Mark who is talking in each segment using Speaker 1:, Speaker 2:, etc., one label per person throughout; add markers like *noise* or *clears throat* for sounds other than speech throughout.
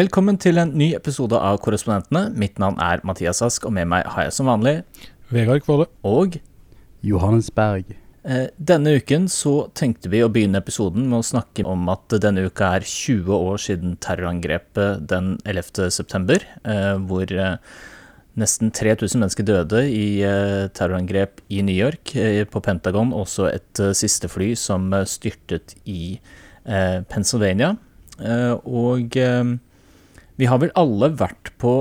Speaker 1: Velkommen til en ny episode av Korrespondentene. Mitt navn er Mathias Ask, og med meg har jeg som vanlig
Speaker 2: Vegard Kvåle.
Speaker 1: Og
Speaker 3: Johannes Berg.
Speaker 1: eh, denne uken så tenkte vi å begynne episoden med å snakke om at denne uka er 20 år siden terrorangrepet den 11. september, eh, hvor eh, nesten 3000 mennesker døde i terrorangrep i New York, på Pentagon, også et siste fly som styrtet i Pennsylvania. Eh, og vi har vel alle vært på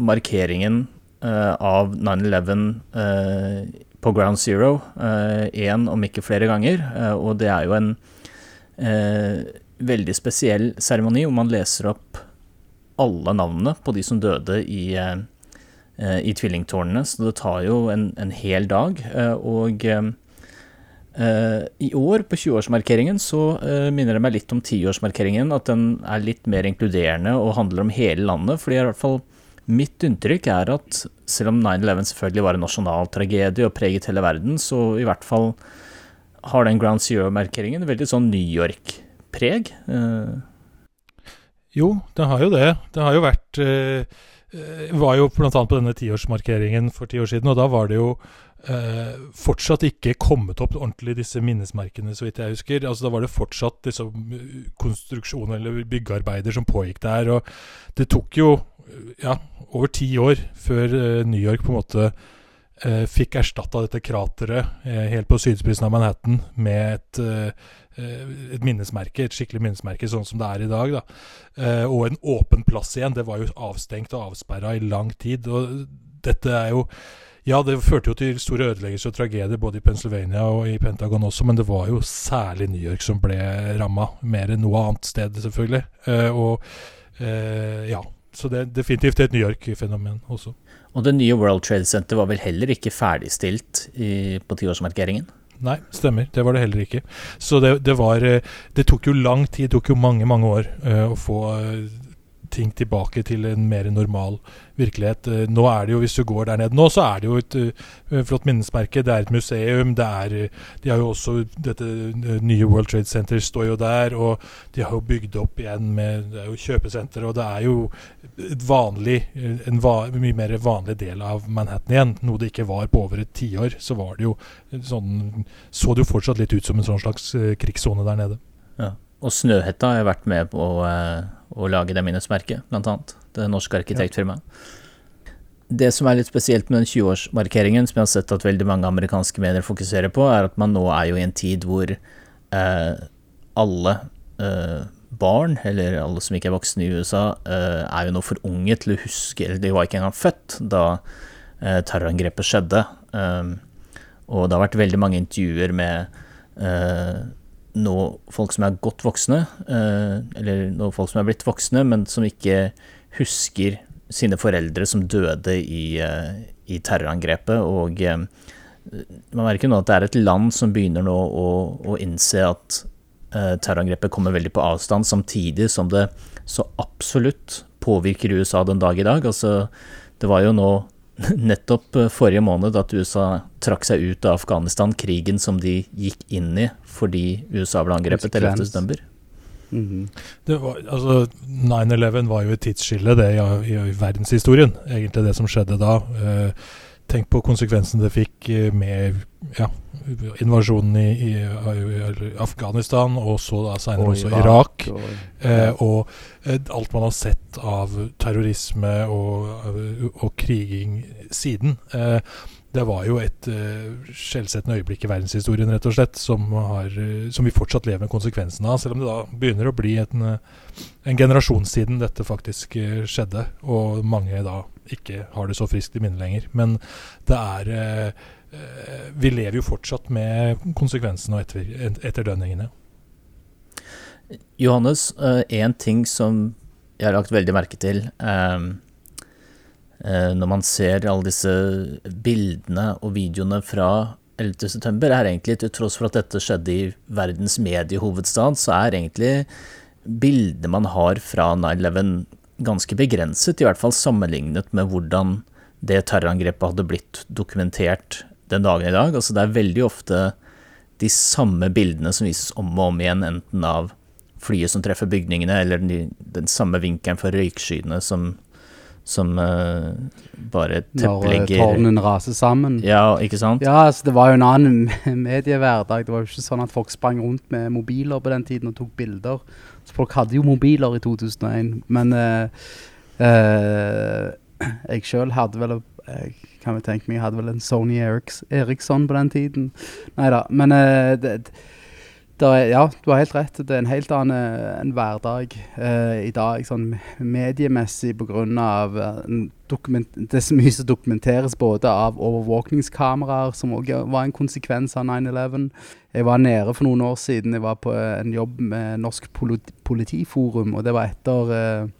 Speaker 1: markeringen uh, av 9-11 uh, på Ground Zero én, om ikke flere ganger. eh, og det er jo en eh, veldig spesiell seremoni hvor man leser opp alle navnene på de som døde i, eh, eh, i tvillingtårnene. Så det tar jo en, en hel dag. eh, og eh, Eh, I år, på 20-årsmarkeringen, så eh, minner det meg litt om 10-årsmarkeringen. At den er litt mer inkluderende og handler om hele landet. fordi i hvert fall mitt inntrykk er at selv om 9-11 selvfølgelig var en nasjonal tragedie og preget hele verden, så i hvert fall har den Ground Zero-markeringen veldig sånn New York-preg. Eh,
Speaker 2: Jo, det har jo det. Det har jo vært eh, eh, Var jo bl.a. på denne tiårsmarkeringen for ti år siden, og da var det jo eh, fortsatt ikke kommet opp ordentlig disse minnesmerkene, så vidt jeg husker. Altså Da var det fortsatt liksom, konstruksjon konstruksjoner eller byggearbeider som pågikk der. Og det tok jo eh, ja, over ti år før uh, New York på en måte uh, fikk erstatta dette krateret eh, helt på sydspissen av Manhattan med et, eh, eh, et minnesmerke, et skikkelig minnesmerke, sånn som det er i dag. da. Eh, og en åpen plass igjen. Det var jo avstengt og avsperra i lang tid. Og dette er jo Ja, det førte jo til store ødeleggelser og tragedier både i Pennsylvania og i Pentagon også, men det var jo særlig New York som ble ramma, mer enn noe annet sted, selvfølgelig. Eh, og eh, ja. Så det er definitivt et New York-fenomen også.
Speaker 1: og det nye World Trade Center var vel heller ikke ferdigstilt i, på 10-årsmarkeringen?
Speaker 2: Nei, stemmer. Det var det heller ikke. Så det, det var eh, Det tok jo lang tid, det tok jo mange, mange år eh, å få eh, ting tilbake til en mer normal virkelighet. Eh, nå er det jo, hvis du går der nede nå, så er det jo et uh, flott minnesmerke. Det er et museum. Det er eh, De har jo også Dette nye World Trade Center står jo der, og de har jo bygd opp igjen med Det er jo kjøpesenter, og det er jo et vanlig en va, mye mer vanlig del av Manhattan igjen. Noe det ikke var på over et tiår. Så var det jo sånn Så det jo fortsatt litt ut som en sånn slags krigssone der nede.
Speaker 1: Ja. Og Snøhetta har vært med på eh, å lage det minnesmerket, blant annet. Det norske arkitektfirmaet. Det som er litt spesielt med den 20-årsmarkeringen, som jeg har sett at veldig mange amerikanske medier fokuserer på, er at man nå er jo i en tid hvor eh, alle eh, barn, eller alle som ikke er voksne i USA, eh, er jo nå for unge til å huske Eller de var ikke engang født da eh, terrorangrepet skjedde. Um, og det har vært veldig mange intervjuer med eh, nå folk som er godt voksne, eh, eller nå folk som er blitt voksne, men som ikke husker sine foreldre som døde i, eh, i terrorangrepet. Og eh, man merker nå at det er et land som begynner nå å, å innse at terrorangrepet kommer veldig på avstand, samtidig som det så absolutt påvirker USA den dag i dag. Altså, det var jo nå *laughs* nettopp eh, forrige måned at USA trakk seg ut av Afghanistan, krigen som de gikk inn i fordi USA ble angrepet 11.
Speaker 3: Konsekvens.
Speaker 1: september.
Speaker 3: Mhm.
Speaker 2: Det var, altså 9-11 var jo et tidsskille det i, i, i verdenshistorien, egentlig det som skjedde da. Eh, tenk på konsekvensen det fikk eh, med ja, invasjonen i, i, i Afghanistan, og så da senere
Speaker 3: Og
Speaker 2: også Irak.
Speaker 3: og-
Speaker 2: Eh, og eh, alt man har sett av terrorisme og, og kriging siden. Eh, det var jo et uh, skjellsettende øyeblikk i verdenshistorien, rett og slett, som, har, eh, som vi fortsatt lever med konsekvensene av. Selv om det da begynner å bli en, eh, en generasjon siden dette faktisk eh, skjedde, og mange da ikke har det så friskt i minnet lenger. Men det er eh, eh, Vi lever jo fortsatt med konsekvensene og etter, etterdønningene.
Speaker 1: Johannes, én ting som jeg har lagt veldig merke til eh, eh, når man ser alle disse bildene og videoene fra 11. september, er egentlig til tross for at dette skjedde i verdens mediehovedstad, så er egentlig bildene man har fra 9-11 ganske begrenset, i hvert fall sammenlignet med hvordan det terrorangrepet hadde blitt dokumentert den dagen i dag. Altså det er veldig ofte de samme bildene som vises om og om igjen, enten av flyet som treffer bygningene, eller den, den samme vinkelen for røykskyene som, som uh, bare
Speaker 3: Når eh, tårnene raser sammen.
Speaker 1: Ja, ikke sant?
Speaker 3: Ja, altså det var jo en annen *laughs* mediehverdag. Det var jo ikke sånn at folk sprang rundt med mobiler på den tiden og tok bilder. Så folk hadde jo mobiler i 2001. Men uh, uh, jeg sjøl hadde vel jeg kan vel tenke meg, jeg hadde vel en Sony Eriks, Eriksson på den tiden. Nei da. Men det er, ja, du har helt rett. Det er en helt annen eh, hverdag eh, i dag, sånn mediemessig pga. Uh, det så mye som dokumenteres både av overvåkningskameraer, som òg var en konsekvens av 9-11. Jeg var nede for noen år siden. Jeg var på en jobb med Norsk Politiforum, og det var etter eh,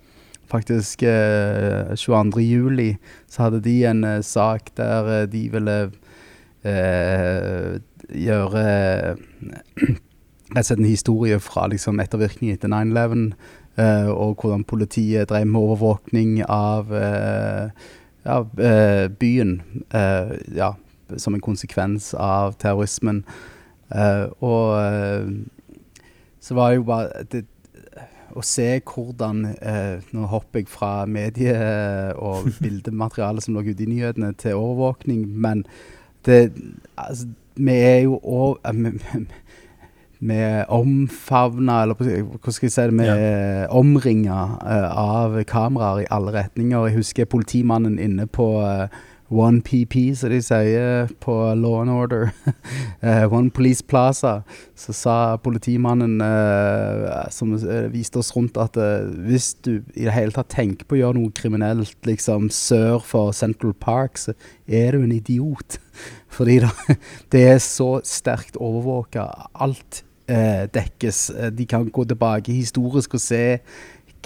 Speaker 3: faktisk eh, 22. juli, så hadde de en eh, sak der eh, de ville eh, gjøre Rett en historie fra liksom, ettervirkningen etter 9-11, eh, og hvordan politiet drev med overvåkning av ja, byen ja, som en konsekvens av terrorismen. og så var det jo bare det, å se hvordan eh, Nå hopper jeg fra medie- og *laughs* bildemateriale som lå ute i nyhetene, til overvåkning, men det altså, Vi er jo òg Er omfavna, eller hvordan skal jeg si det, er ja. omringa uh, av kameraer i alle retninger. Jeg husker politimannen inne på uh, One PP, som de sier på Law and Order. uh, *laughs* One Police Plaza. Så sa politimannen som viste oss rundt, at hvis du i det hele tatt tenker på å gjøre noe kriminelt liksom sør for Central Park, så er du en idiot. *laughs* Fordi da, *laughs* det er så sterkt overvåka. Alt dekkes. De kan gå tilbake historisk og se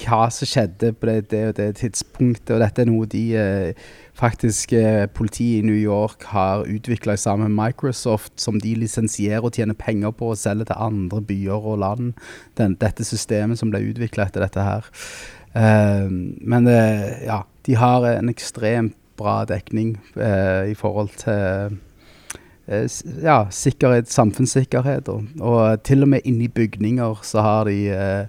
Speaker 3: hva som skjedde på det, det og det tidspunktet. Og dette er noe de faktisk eh, politiet i New York har utvikla sammen med Microsoft, som de lisensierer og tjener penger på og selger til andre byer og land. Den, dette systemet som ble utvikla etter dette her. Uh, men uh, ja, de har en ekstremt bra dekning uh, i forhold til ja, sikkerhet, samfunnssikkerhet. Og, og, til og med inni bygninger så har de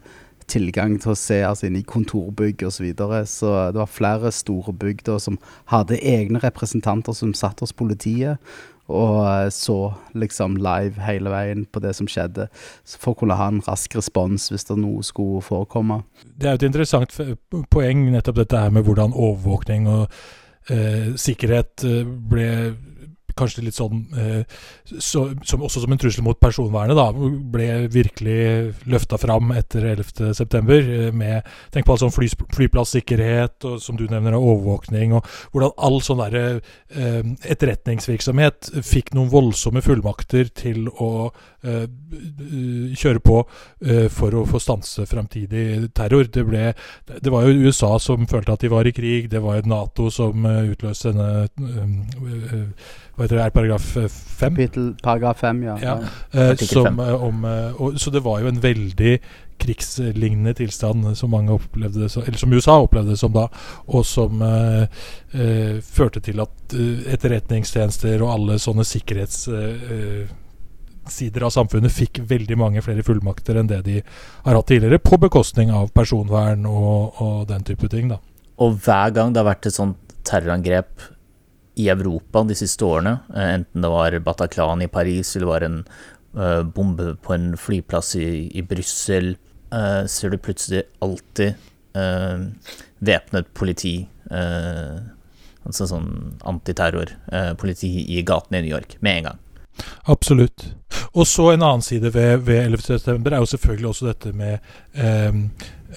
Speaker 3: tilgang til å se altså inn i kontorbygg osv. Så, videre. så det var flere store bygg da, som hadde egne representanter som satt hos politiet. Og eh, så liksom live hele veien på det som skjedde, for å kunne ha en rask respons hvis det noe skulle forekomme.
Speaker 2: Det er jo et interessant poeng, nettopp dette her med hvordan overvåkning og eh, sikkerhet eh, ble kanskje litt sånn eh, så, som, Også som en trussel mot personvernet, da, ble virkelig løfta fram etter 11.9. Eh, med Tenk på all sånn fly, flyplassikkerhet, og som du nevner, overvåkning, og hvordan all sånn derre eh, etterretningsvirksomhet fikk noen voldsomme fullmakter til å kjøre på eh, for å få stanse framtidig terror. Det, ble, det var jo USA som følte at de var i krig, det var jo Nato som uh, utløste denne hva heter det, er paragraf 5?
Speaker 3: Kapittel paragraf 5, ja. ja.
Speaker 2: ja. Som, eh, om, eh, og, så det var jo en veldig krigslignende tilstand som mange opplevde eller som USA opplevde det som da, og som uh, uh, førte til at uh, etterretningstjenester og alle sånne sikkerhetssider av samfunnet fikk veldig mange flere fullmakter enn det de har hatt tidligere, på bekostning av personvern og, og den type ting. da.
Speaker 1: Og hver gang det har vært et sånt terrorangrep i Europa de siste årene, eh, enten det var Bataclan i Paris eller det var en uh, bombe på en flyplass i, i Brussel, uh, ser du plutselig alltid uh, væpnet politi, altså sånn antiterrorpoliti i gatene i New York, med en gang.
Speaker 2: Absolutt. Og så en annen side ved, ved 11. september er jo selvfølgelig også dette med eh,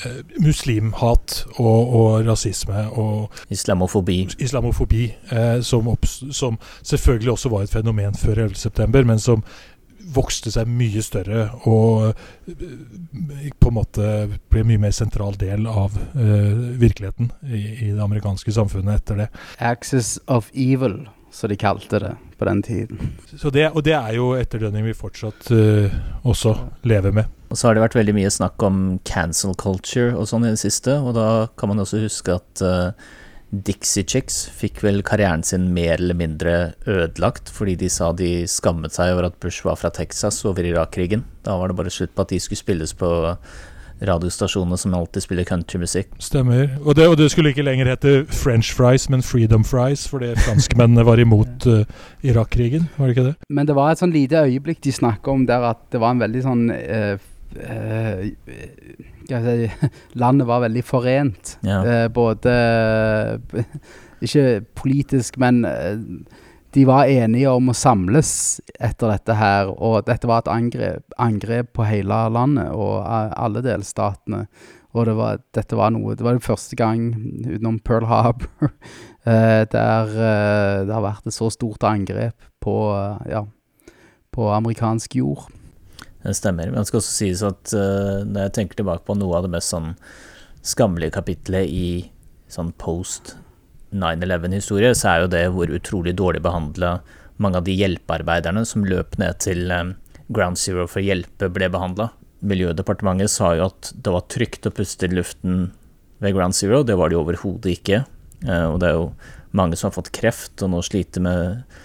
Speaker 2: Eh, muslimhat og, og, rasisme og
Speaker 1: Islamofobi.
Speaker 2: Islamofobi eh, som, som, selvfølgelig også var et fenomen før 11.9., men som vokste seg mye større og eh, på en måte ble en mye mer sentral del av eh, virkeligheten i, i, det amerikanske samfunnet etter det.
Speaker 3: Axis of evil, som de kalte det på den tiden.
Speaker 2: Det, og det er jo etterdønning vi fortsatt uh, også lever med.
Speaker 1: Og så har det vært veldig mye snakk om cancel culture og sånn i det siste, og da kan man også huske at uh, Dixie Chicks fikk vel karrieren sin mer eller mindre ødelagt fordi de sa de skammet seg over at Bush var fra Texas over Irak-krigen. Da var det bare slutt på at de skulle spilles på radiostasjonene som alltid spiller countrymusikk.
Speaker 2: Stemmer. Og det, og det, skulle ikke lenger hete French fries, men Freedom fries, fordi franskmennene var imot *laughs* uh, Irak-krigen, var det ikke det?
Speaker 3: Men det var et sånn lite øyeblikk de snakka om der at det var en veldig sånn uh, uh, si, *laughs* Landet var veldig forent.
Speaker 1: Ja.
Speaker 3: både *laughs* Ikke politisk, men de var enige om å samles etter dette her, og dette var et angrep, angrep på hele landet og alle delstatene. Og det var, dette var noe Det var det første gang utenom Pearl Harbor *laughs* eh, der eh, det har vært et så stort angrep på, eh, ja, på amerikansk jord.
Speaker 1: Det stemmer. Men det skal også sies at når jeg tenker tilbake på noe av det mest sånn skammelige kapitlet i sånn post 9-11-historie, så er jo det hvor utrolig dårlig behandla mange av de hjelpearbeiderne som løp ned til um, Ground Zero for å hjelpe, ble behandla. Miljødepartementet sa jo at det var trygt å puste i luften ved Ground Zero. Det var det jo overhodet ikke. Uh, og det er jo mange som har fått kreft og nå sliter med,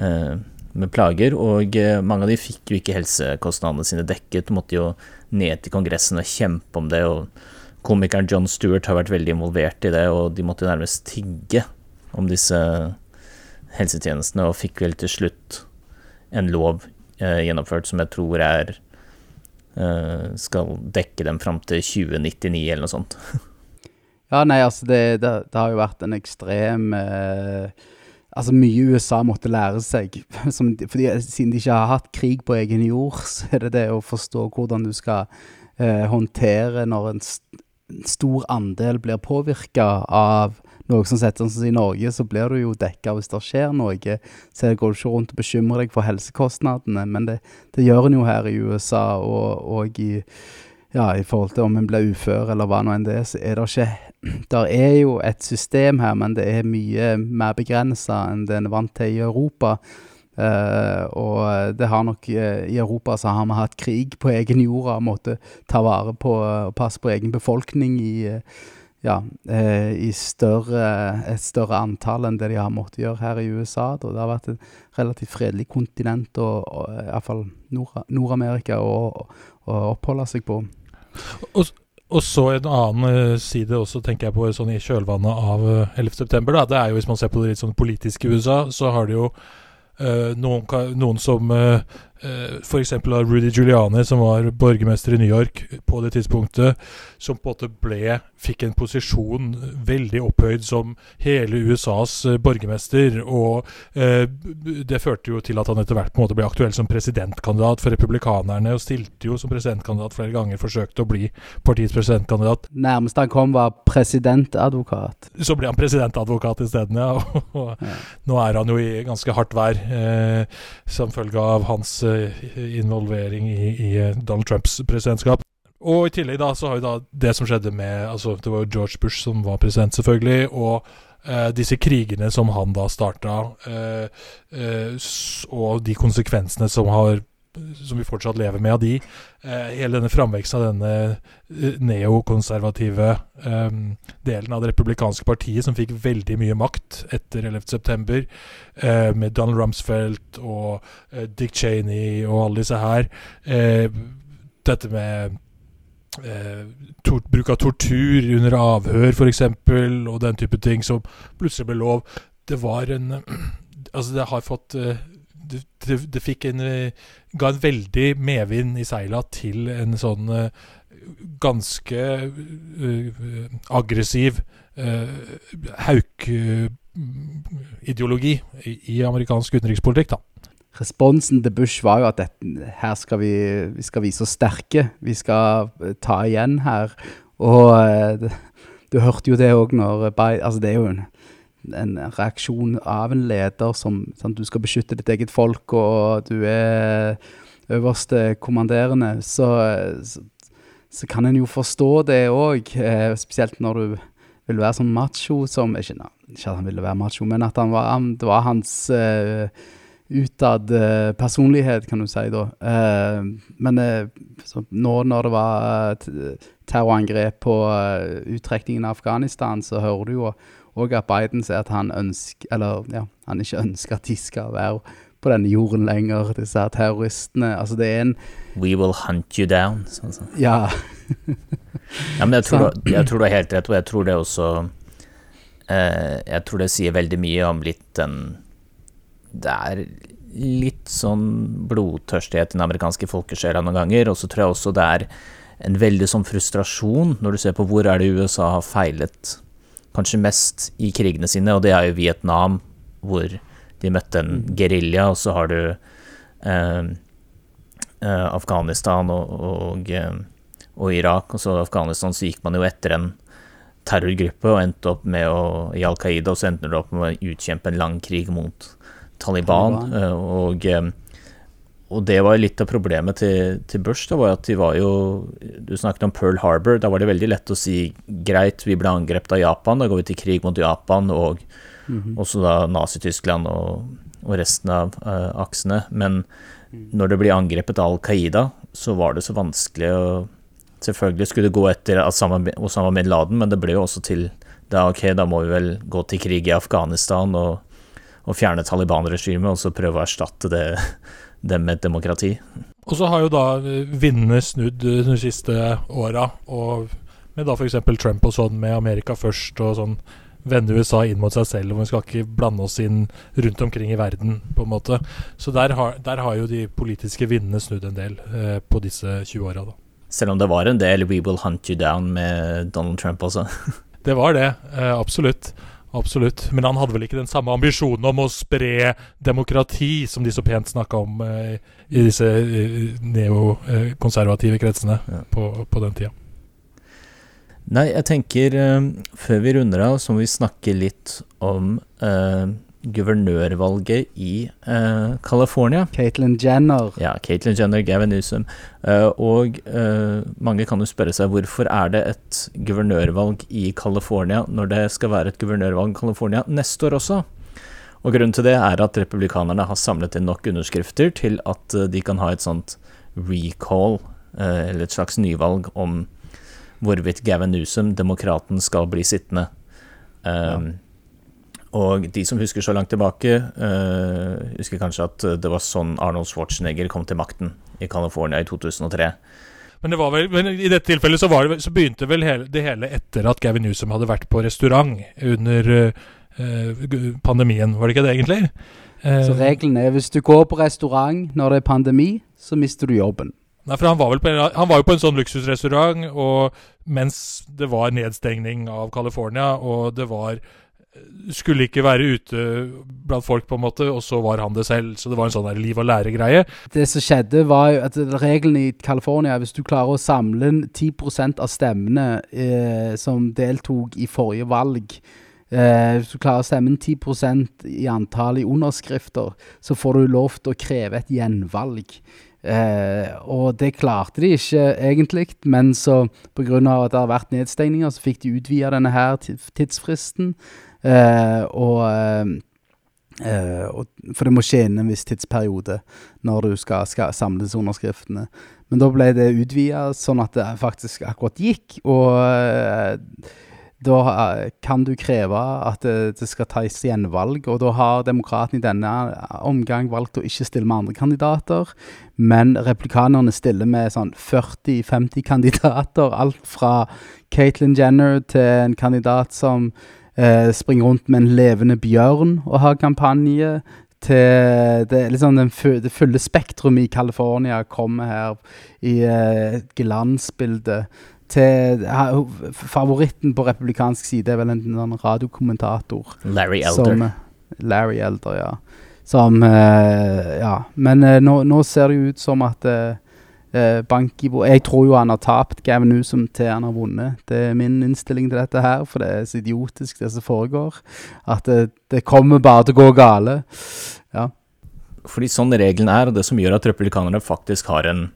Speaker 1: uh, med plager. Og mange av de fikk jo ikke helsekostnadene sine dekket, måtte jo ned til Kongressen og kjempe om det. og komikeren John Stewart har vært veldig involvert i det, og de måtte nærmest tigge om disse helsetjenestene, og fikk vel til slutt en lov eh, gjennomført som jeg tror er eh, skal dekke dem fram til 2099 eller noe sånt. *laughs*
Speaker 3: ja, nei, altså det, det, det, har jo vært en ekstrem eh, Altså mye USA måtte lære seg. *laughs* Som, fordi Siden de ikke har hatt krig på egen jord, *laughs* så er det det å forstå hvordan du skal eh, håndtere når en stor andel blir påvirka av noe som setter sånn i Norge, så blir du jo dekka hvis det skjer noe. Så går du ikke rundt og bekymrer deg for helsekostnadene, men det, det gjør en jo her i USA og, og i, ja, i forhold til om en blir ufør eller hva nå enn det er, så er det ikke Der er jo et system her, men det er mye mer begrensa enn det en er vant til i Europa. Uh, og det har nok uh, I Europa så har vi hatt krig på egen jord og måtte ta vare på og passe på egen befolkning i, uh, ja, i større, et større antall enn det de har måttet gjøre her i USA. Da. Det har vært et relativt fredelig kontinent, og, og iallfall Nord-Amerika, å, oppholde seg på.
Speaker 2: Og, og så en annen side også, tenker jeg på sånn i kjølvannet av 11.9. Det er jo hvis man ser på det litt sånn politiske USA, så har det jo Uh, noen, noen, som uh, F.eks. Rudy Giuliani, som var borgermester i New York på det tidspunktet, som på en måte ble fikk en posisjon veldig opphøyd som hele USAs uh, borgermester. Og det førte jo til at han etter hvert på en måte ble aktuell som presidentkandidat for republikanerne, og stilte jo som presidentkandidat flere ganger, forsøkte å bli partiets presidentkandidat.
Speaker 3: Nærmest han kom, var presidentadvokat.
Speaker 2: Så ble han presidentadvokat isteden, ja. *laughs* Og, ja. Nå er han jo i ganske hardt vær eh, som følge av hans eh, involvering i, i, eh, Donald Trumps presidentskap. Og i tillegg da, så har vi da det som skjedde med altså Det var jo George Bush som var president, selvfølgelig. og eh, disse krigene som han da starta, eh, eh, og de konsekvensene som har som vi fortsatt lever med av de. Eh, hele denne framveksten av denne eh, neokonservative eh, delen av det republikanske partiet, som fikk veldig mye makt etter 11.9., eh, med Donald Rumsfeldt og Dick Cheney og alle disse her. Dette med bruk av tortur under avhør, f.eks., og den type ting som plutselig ble lov. Det var en *clears throat* Altså, det har fått det, det, fikk en eh, ga en veldig medvind i seila til en sånn uh, ganske uh, aggressiv uh, haukideologi i, i, amerikansk utenrikspolitikk, da.
Speaker 3: Responsen til Bush var jo at dette, her skal vi, vi skal vise oss sterke. Vi skal ta igjen her. Og du hørte jo det òg når Altså, det er jo en en reaksjon av en leder som sant, Du skal beskytte ditt eget folk, og du er øverste kommanderende, så, så, så kan en jo forstå det òg. Eh, spesielt når du vil være sånn macho som Ikke, ikke at han ville være macho, men at var, det var hans eh, utad eh, personlighet, kan du si da. Eh, men eh, nå når det var terrorangrep på uttrekningen av Afghanistan, så hører du jo og at Biden sier at han ønsker Eller ja, han ikke ønsker at de skal være på denne jorden lenger, disse her terroristene. Altså, det er en
Speaker 1: We will hunt you down. Sånn, sånn.
Speaker 3: Ja.
Speaker 1: ja, men jeg tror, du, jeg tror, du, har helt rett, og jeg tror det også eh, Jeg tror det sier veldig mye om litt den Det er litt sånn blodtørstighet i den amerikanske folkesjela noen ganger, og så tror jeg også det er en veldig sånn frustrasjon når du ser på hvor er det USA har feilet kanskje mest i krigene sine, og det er jo Vietnam, hvor de møtte en mm. gerilja, og så har du eh, eh, Afghanistan og, og, eh, og, Irak. Og så Afghanistan så gikk man jo etter en terrorgruppe og endte opp med å i Al Qaida, og så endte det opp med å utkjempe en lang krig mot Taliban. Taliban. Eh, og, og, det var litt av problemet til, til, Bush. Da var at de var jo Du snakket om Pearl Harbor. Da var det veldig lett å si greit, vi ble angrepet av Japan, da går vi til krig mot Japan. og Mm -hmm. Også da Nazi-Tyskland og, og, resten av uh, aksene. Men mm. når det blir angrepet av Al Qaida, så var det så vanskelig å Selvfølgelig skulle det gå etter Osama bin Laden, men det ble jo også til da, ok, da må vi vel gå til krig i Afghanistan og, og fjerne Taliban-regimet, og så prøve å erstatte det, det med demokrati.
Speaker 2: Og så har jo da vindene snudd de siste åra, med da f.eks. Trump og sånn, med Amerika først og sånn vende USA inn mot seg selv, og vi skal ikke blande oss inn rundt omkring i verden, på en måte. Så der har, der har jo de politiske vindene snudd en del eh, på disse 20 åra, da.
Speaker 1: Selv om det var en del 'We will hunt you down' med Donald Trump også?
Speaker 2: det var det, eh, absolutt. Absolutt. Men han hadde vel ikke den samme ambisjonen om å spre demokrati, som de så pent snakka om eh, i disse eh, neokonservative kretsene ja. på, på den tida.
Speaker 1: Nei, jeg tenker eh, før vi runder av, så må vi snakke litt om uh, guvernørvalget i uh, California.
Speaker 3: Caitlyn Jenner.
Speaker 1: Ja, Caitlyn Jenner, Gavin Newsom. og mange kan jo spørre seg hvorfor er det et guvernørvalg i California når det skal være et guvernørvalg i California neste år også? Og grunnen til det er at republikanerne har samlet inn nok underskrifter til at de kan ha et sånt recall, eller et slags nyvalg om hvorvidt Gavin Newsom, demokraten, skal bli sittende. Um, ja. Og de som husker så langt tilbake, uh, husker kanskje at det var sånn Arnold Schwarzenegger kom til makten i California i 2003.
Speaker 2: Men, det var vel, men i dette tilfellet så, det, så begynte vel hele, det hele etter at Gavin Newsom hadde vært på restaurant under uh, pandemien, var det ikke det egentlig?
Speaker 3: Uh, så regelen er hvis du går på restaurant når det er pandemi, så mister du jobben.
Speaker 2: Nei, for han var, vel på han var jo på en sånn luksusrestaurant og mens det var nedstengning av California, og det var skulle ikke være ute blant folk, på en måte, og så var han det selv. Så det var en sånn der liv og lære-greie.
Speaker 3: Det som skjedde, var jo at regelen i California hvis du klarer å samle 10% av stemmene eh, som deltok i forrige valg eh, Hvis du klarer å stemme 10 i antall i underskrifter, så får du lov til å kreve et gjenvalg. Eh, og det klarte de ikke egentlig, men så pga. at det har vært nedstengninger, så fikk de utvida denne her tidsfristen. Eh, og, og, For det må skje innen en viss tidsperiode når du skal, skal samles underskriftene. Men da ble det utvida sånn at det faktisk akkurat gikk. Og eh, da kan du kreve at det, det skal tas gjenvalg, og da har demokratene i denne omgang valgt å ikke stille med andre kandidater, men replikanerne stiller med sånn 40-50 kandidater. Alt fra Caitlyn Jenner til en kandidat som eh, springer rundt med en levende bjørn og har kampanje, til det, liksom den, det fulle spektrum i California kommer her i eh, et Til til Favoritten på republikansk side er vel en, en radiokommentator.
Speaker 1: Larry Elder. Som,
Speaker 3: Larry Elder, ja. Som eh, Ja. Men eh, nå, nå, ser det jo ut som at uh, Banki Jeg tror jo han har tapt Gavin Newsom til han har vunnet. Det er min innstilling til dette her, for det er så idiotisk, det som foregår. At det, det kommer bare til å gå gale. Ja.
Speaker 1: Fordi sånn regelen er, og det som gjør at republikanerne faktisk har en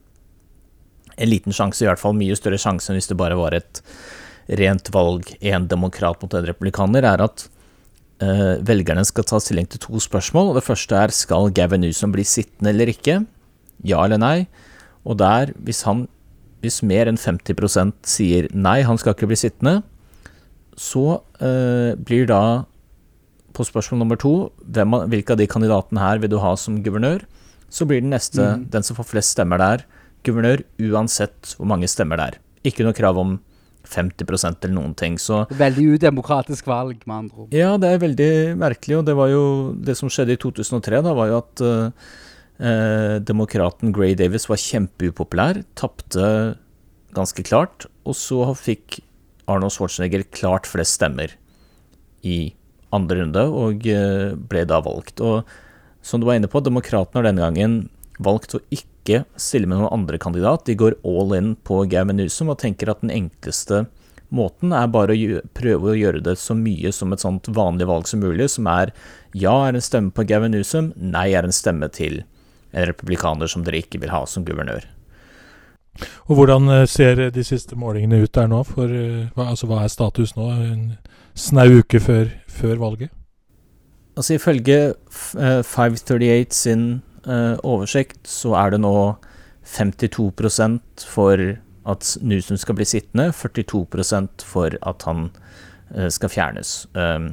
Speaker 1: en liten sjanse, i hvert fall mye større sjanse enn hvis det bare var et rent valg, én demokrat mot en republikaner, er at uh, velgerne skal ta stilling til to spørsmål. Det første er skal Gavin Newsom bli sittende eller ikke? Ja eller nei? Og der, hvis, han, hvis mer enn 50% sier nei, han skal ikke bli sittende, så eh, blir da på spørsmål nummer to hvem, hvilke av de kandidatene her vil du ha som guvernør? Så blir den neste, mm. den som får flest stemmer der, guvernør uansett hvor mange stemmer det er. ikke noe krav om 50% eller noen ting. Så
Speaker 3: Veldig udemokratisk valg, med andre ord.
Speaker 1: Ja, det er veldig merkelig, og det var jo Det som skjedde i 2003, da, var jo at eh, demokraten Gray Davis var kjempeupopulær, tapte ganske klart, og så fikk Arnold Schwarzenegger klart flest stemmer i andre runde, og eh, ble da valgt. Og som du var inne på, demokratene har denne gangen valgt å ikke stille med noen andre kandidat. De går all in på Gavin Newsom og tenker at den enkleste måten er bare å prøve å gjøre det så mye som et sånt vanlig valg som mulig, som er ja er en stemme på Gavin Newsom, nei er en stemme til en republikaner som dere ikke vil ha som guvernør.
Speaker 2: Og Hvordan eh, ser de siste målingene ut der nå? For, eh, altså, hva er status nå, en snau uke før, før valget?
Speaker 1: Altså Ifølge 538 eh, sin uh, oversikt så er det nå 52% for at Newsom skal bli sittende, 42% for at han uh, skal fjernes. Um,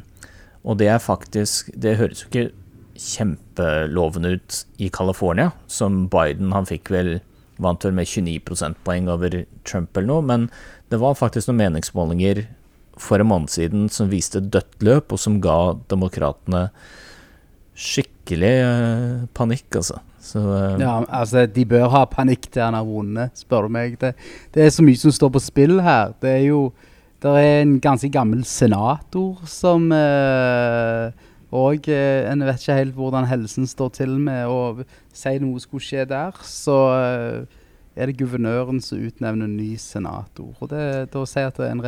Speaker 1: og det er faktisk Det høres jo ikke kjempelovende ut i California, som Biden Han fikk vel vant vel med 29 prosentpoeng over Trump eller noe, men det var faktisk noen meningsmålinger for en måned siden som viste dødt løp, og som ga demokratene skikkelig uh, panikk, altså.
Speaker 3: Så, uh, ja, altså, de bør ha panikk til han har vunnet, spør du meg. Det, det, er så mye som står på spill her. Det er jo Det er en ganske gammel senator som eh, og eh, en vet ikke helt hvordan helsen står til med. Og si noe skulle skje der, så eh, er det guvernøren som utnevner en ny senator. Og det, da sier at en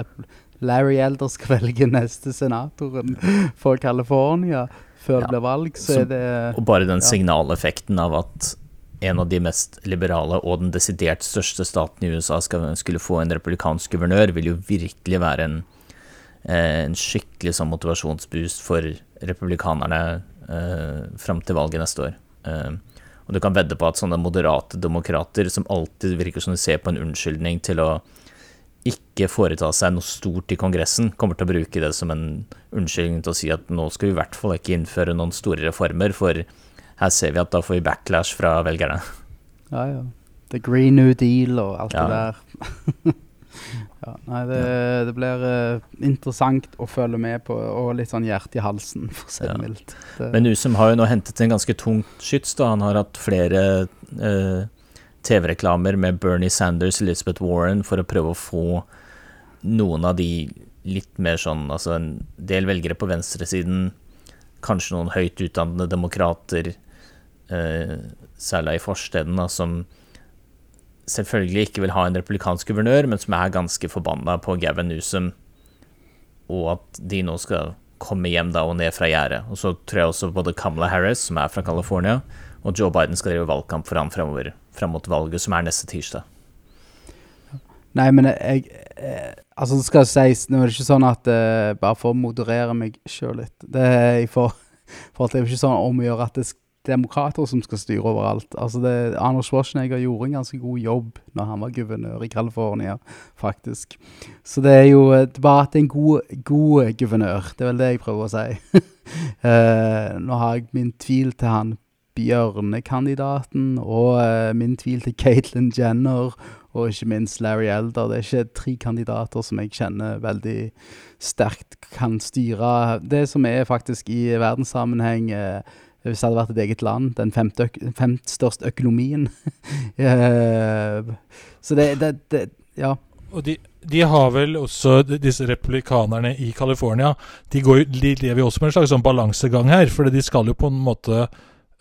Speaker 3: Larry Elder skal *laughs* velge neste senatoren *laughs* for California før ja. det blir valg, så, så, er det
Speaker 1: Og bare den ja. signaleffekten av at en av de mest liberale og den desidert største staten i USA skal, skulle få en republikansk guvernør, vil jo virkelig være en, eh, en skikkelig sånn motivasjonsboost for republikanerne eh, fram til valget neste år. Eh, og du kan vedde på at sånne moderate demokrater, som alltid virker som de ser på en unnskyldning til å ikke foreta seg noe stort i Kongressen, kommer til å bruke det som en unnskyldning til å si at nå skal vi i hvert fall ikke innføre noen store reformer, for her ser vi at da får vi backlash fra velgerne.
Speaker 3: Ja, ja. The Green New Deal og alt ja. det der. *laughs* ja, nei, det, det blir uh, interessant å følge med på, og litt sånn hjerte i halsen, for å si det mildt.
Speaker 1: Men Usum har jo nå hentet en ganske tungt skyts, da. Han har hatt flere uh, TV-reklamer med Bernie Sanders, Elizabeth Warren, for å prøve å få noen av de litt mer sånn Altså en del velgere på venstresiden, kanskje noen høyt utdannede demokrater, uh, særlig i forstedene, som selvfølgelig ikke vil ha en republikansk guvernør, men som er ganske forbanna på Gavin Newsom, og at de nå skal komme hjem da og ned fra gjerdet. Og så tror jeg også både Kamala Harris, som er fra California, og Joe Biden skal drive valgkamp for ham fremover frem mot valget, som er neste tirsdag.
Speaker 3: Nei, men jeg, jeg Altså, det skal sies, nå er det ikke sånn at uh, Bare for å moderere meg sjøl litt Det er for, *laughs* for at det er ikke sånn om å gjøre at det demokrater som skal styre overalt. Altså, det, Arnold Schwarzenegger gjorde en ganske god jobb når han var guvernør i California, faktisk. Så det er jo bare at det er en god, god guvernør. Det er vel det jeg prøver å si. uh, *laughs* nå har jeg min tvil til han Bjørne-kandidaten, og uh, min tvil til Caitlyn Jenner, og ikke minst Larry Elder. Det er ikke tre kandidater som jeg kjenner veldig sterkt kan styre det som er faktisk i verdenssammenheng uh, hvis det hadde vært et eget land, den femte, femte største økonomien. uh, *laughs* så det, det, det Ja.
Speaker 2: Og de, de, har vel også, disse republikanerne i California, de, går, de lever jo også med en slags sånn balansegang her. For de skal jo på en måte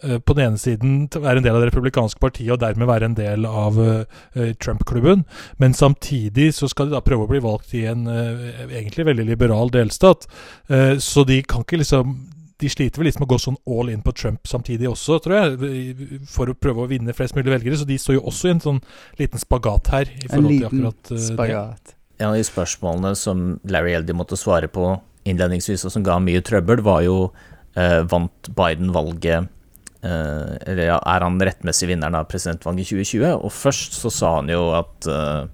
Speaker 2: Eh, på den ene siden være en del av det republikanske partiet og dermed være en del av uh, Trump-klubben. Men samtidig så skal de da prøve å bli valgt i en uh, egentlig veldig liberal delstat. Uh, så de kan ikke liksom de sliter vel litt med å gå sånn all in på Trump samtidig også, tror jeg, for å prøve å vinne flest mulig velgere. Så de står jo også i en sånn liten spagat her.
Speaker 3: I en liten akkurat, spagat.
Speaker 1: Det. En av de spørsmålene som Larry Eldy måtte svare på innledningsvis, og som ga mye trøbbel, var jo vant Biden valget Uh, eller ja, er han rettmessig vinneren av presidentvalget 2020? Og først så sa han jo at uh,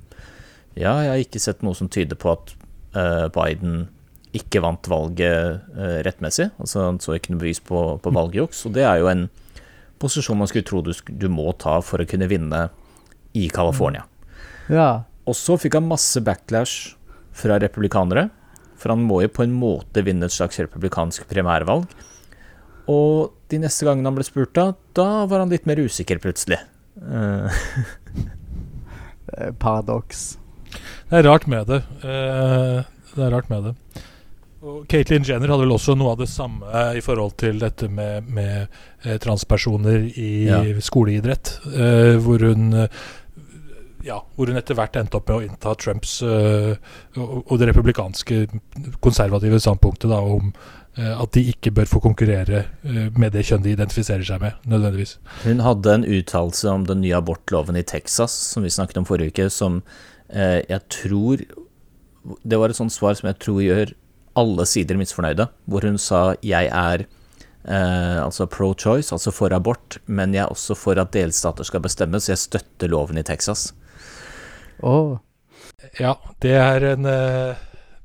Speaker 1: ja, jeg har ikke sett noe som tyder på at uh, Biden ikke vant valget rettmessig. Altså han så ikke noe bevis på, på valgjuks. Og det er jo en posisjon man skulle tro du, du, må ta for å kunne vinne i California.
Speaker 3: Ja,
Speaker 1: Og så fikk han masse backlash fra republikanere, for han må jo på en måte vinne et slags republikansk primærvalg. Og de neste gangene han ble spurt, da, da var han litt mer usikker plutselig. *laughs* Eh,
Speaker 3: Paradoks.
Speaker 2: Det er rart med det. Eh, det er rart med det. Og Caitlyn Jenner hadde vel også noe av det samme i forhold til dette med, med eh, transpersoner i
Speaker 1: Ja.
Speaker 2: skoleidrett, eh, hvor hun ja, hvor hun etter hvert endte opp med å innta Trumps eh, og, og det republikanske konservative standpunktet da, om eh, at de ikke bør få konkurrere med det kjønn de identifiserer seg med, nødvendigvis.
Speaker 1: Hun hadde en uttalelse om den nye abortloven i Texas, som vi snakket om forrige uke, som jeg tror Det var et sånt svar som jeg tror gjør alle sider misfornøyde, hvor hun sa 'jeg er eh, altså pro-choice, altså for abort, men jeg er også for at delstater skal bestemme, så jeg støtter loven i Texas'.
Speaker 3: Oh.
Speaker 2: Ja, det er en eh,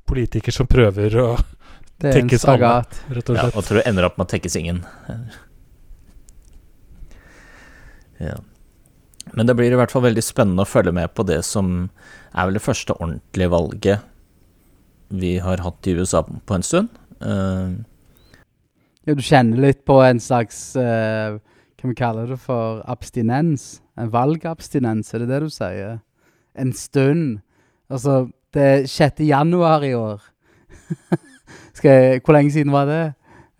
Speaker 2: politiker som prøver å Tekkes alle. Rett og
Speaker 1: Ja, og tror du ender opp med å tekkes ingen. Ja. Men det blir i hvert fall veldig spennende å følge med på det som er vel det første ordentlige valget vi har hatt i USA på en stund. Eh,
Speaker 3: Ja, du kjenner litt på en slags uh, Kan vi kalle det for abstinens? En valgabstinens, er det det du sier? En stund. Altså, det er 6. januar i år. *laughs* Skal jeg, hvor lenge siden var det?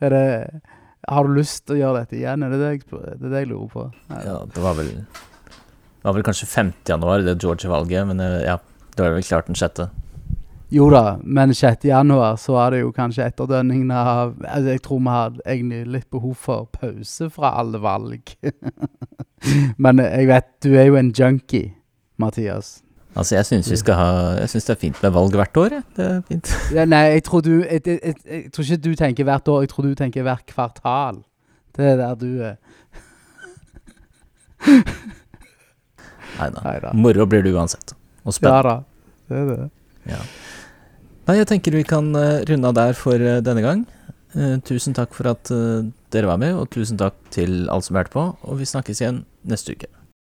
Speaker 3: Er det Har du lyst til å gjøre dette igjen? Er det det jeg, det, er det jeg lurer på? Nei.
Speaker 1: ja, det var vel Det var vel kanskje 5. januar, det Georgia-valget, men eh, ja, det var vel klart den sjette.
Speaker 3: Jo da, men 6. januar så var det jo kanskje etterdønningene av altså Jeg tror vi hadde egentlig litt behov for pause fra alle valg. *laughs* men jeg vet, du er jo en junkie, Mathias.
Speaker 1: Altså, jeg syns vi skal ha Jeg syns det er fint med valg hvert år, jeg. Det er fint. *laughs*
Speaker 3: Ja, nei, jeg tror du jeg, jeg, jeg, tror ikke du tenker hvert år, jeg tror du tenker hvert kvartal. Det er der du er.
Speaker 1: Nei da. Moro blir det uansett. Og
Speaker 3: Ja da. Det er det.
Speaker 1: Ja. Nei, jeg tenker vi kan eh, runde av der for eh, denne gang. Eh, tusen takk for at dere var med, og tusen takk til alle som hørte på. Og vi snakkes igjen neste uke.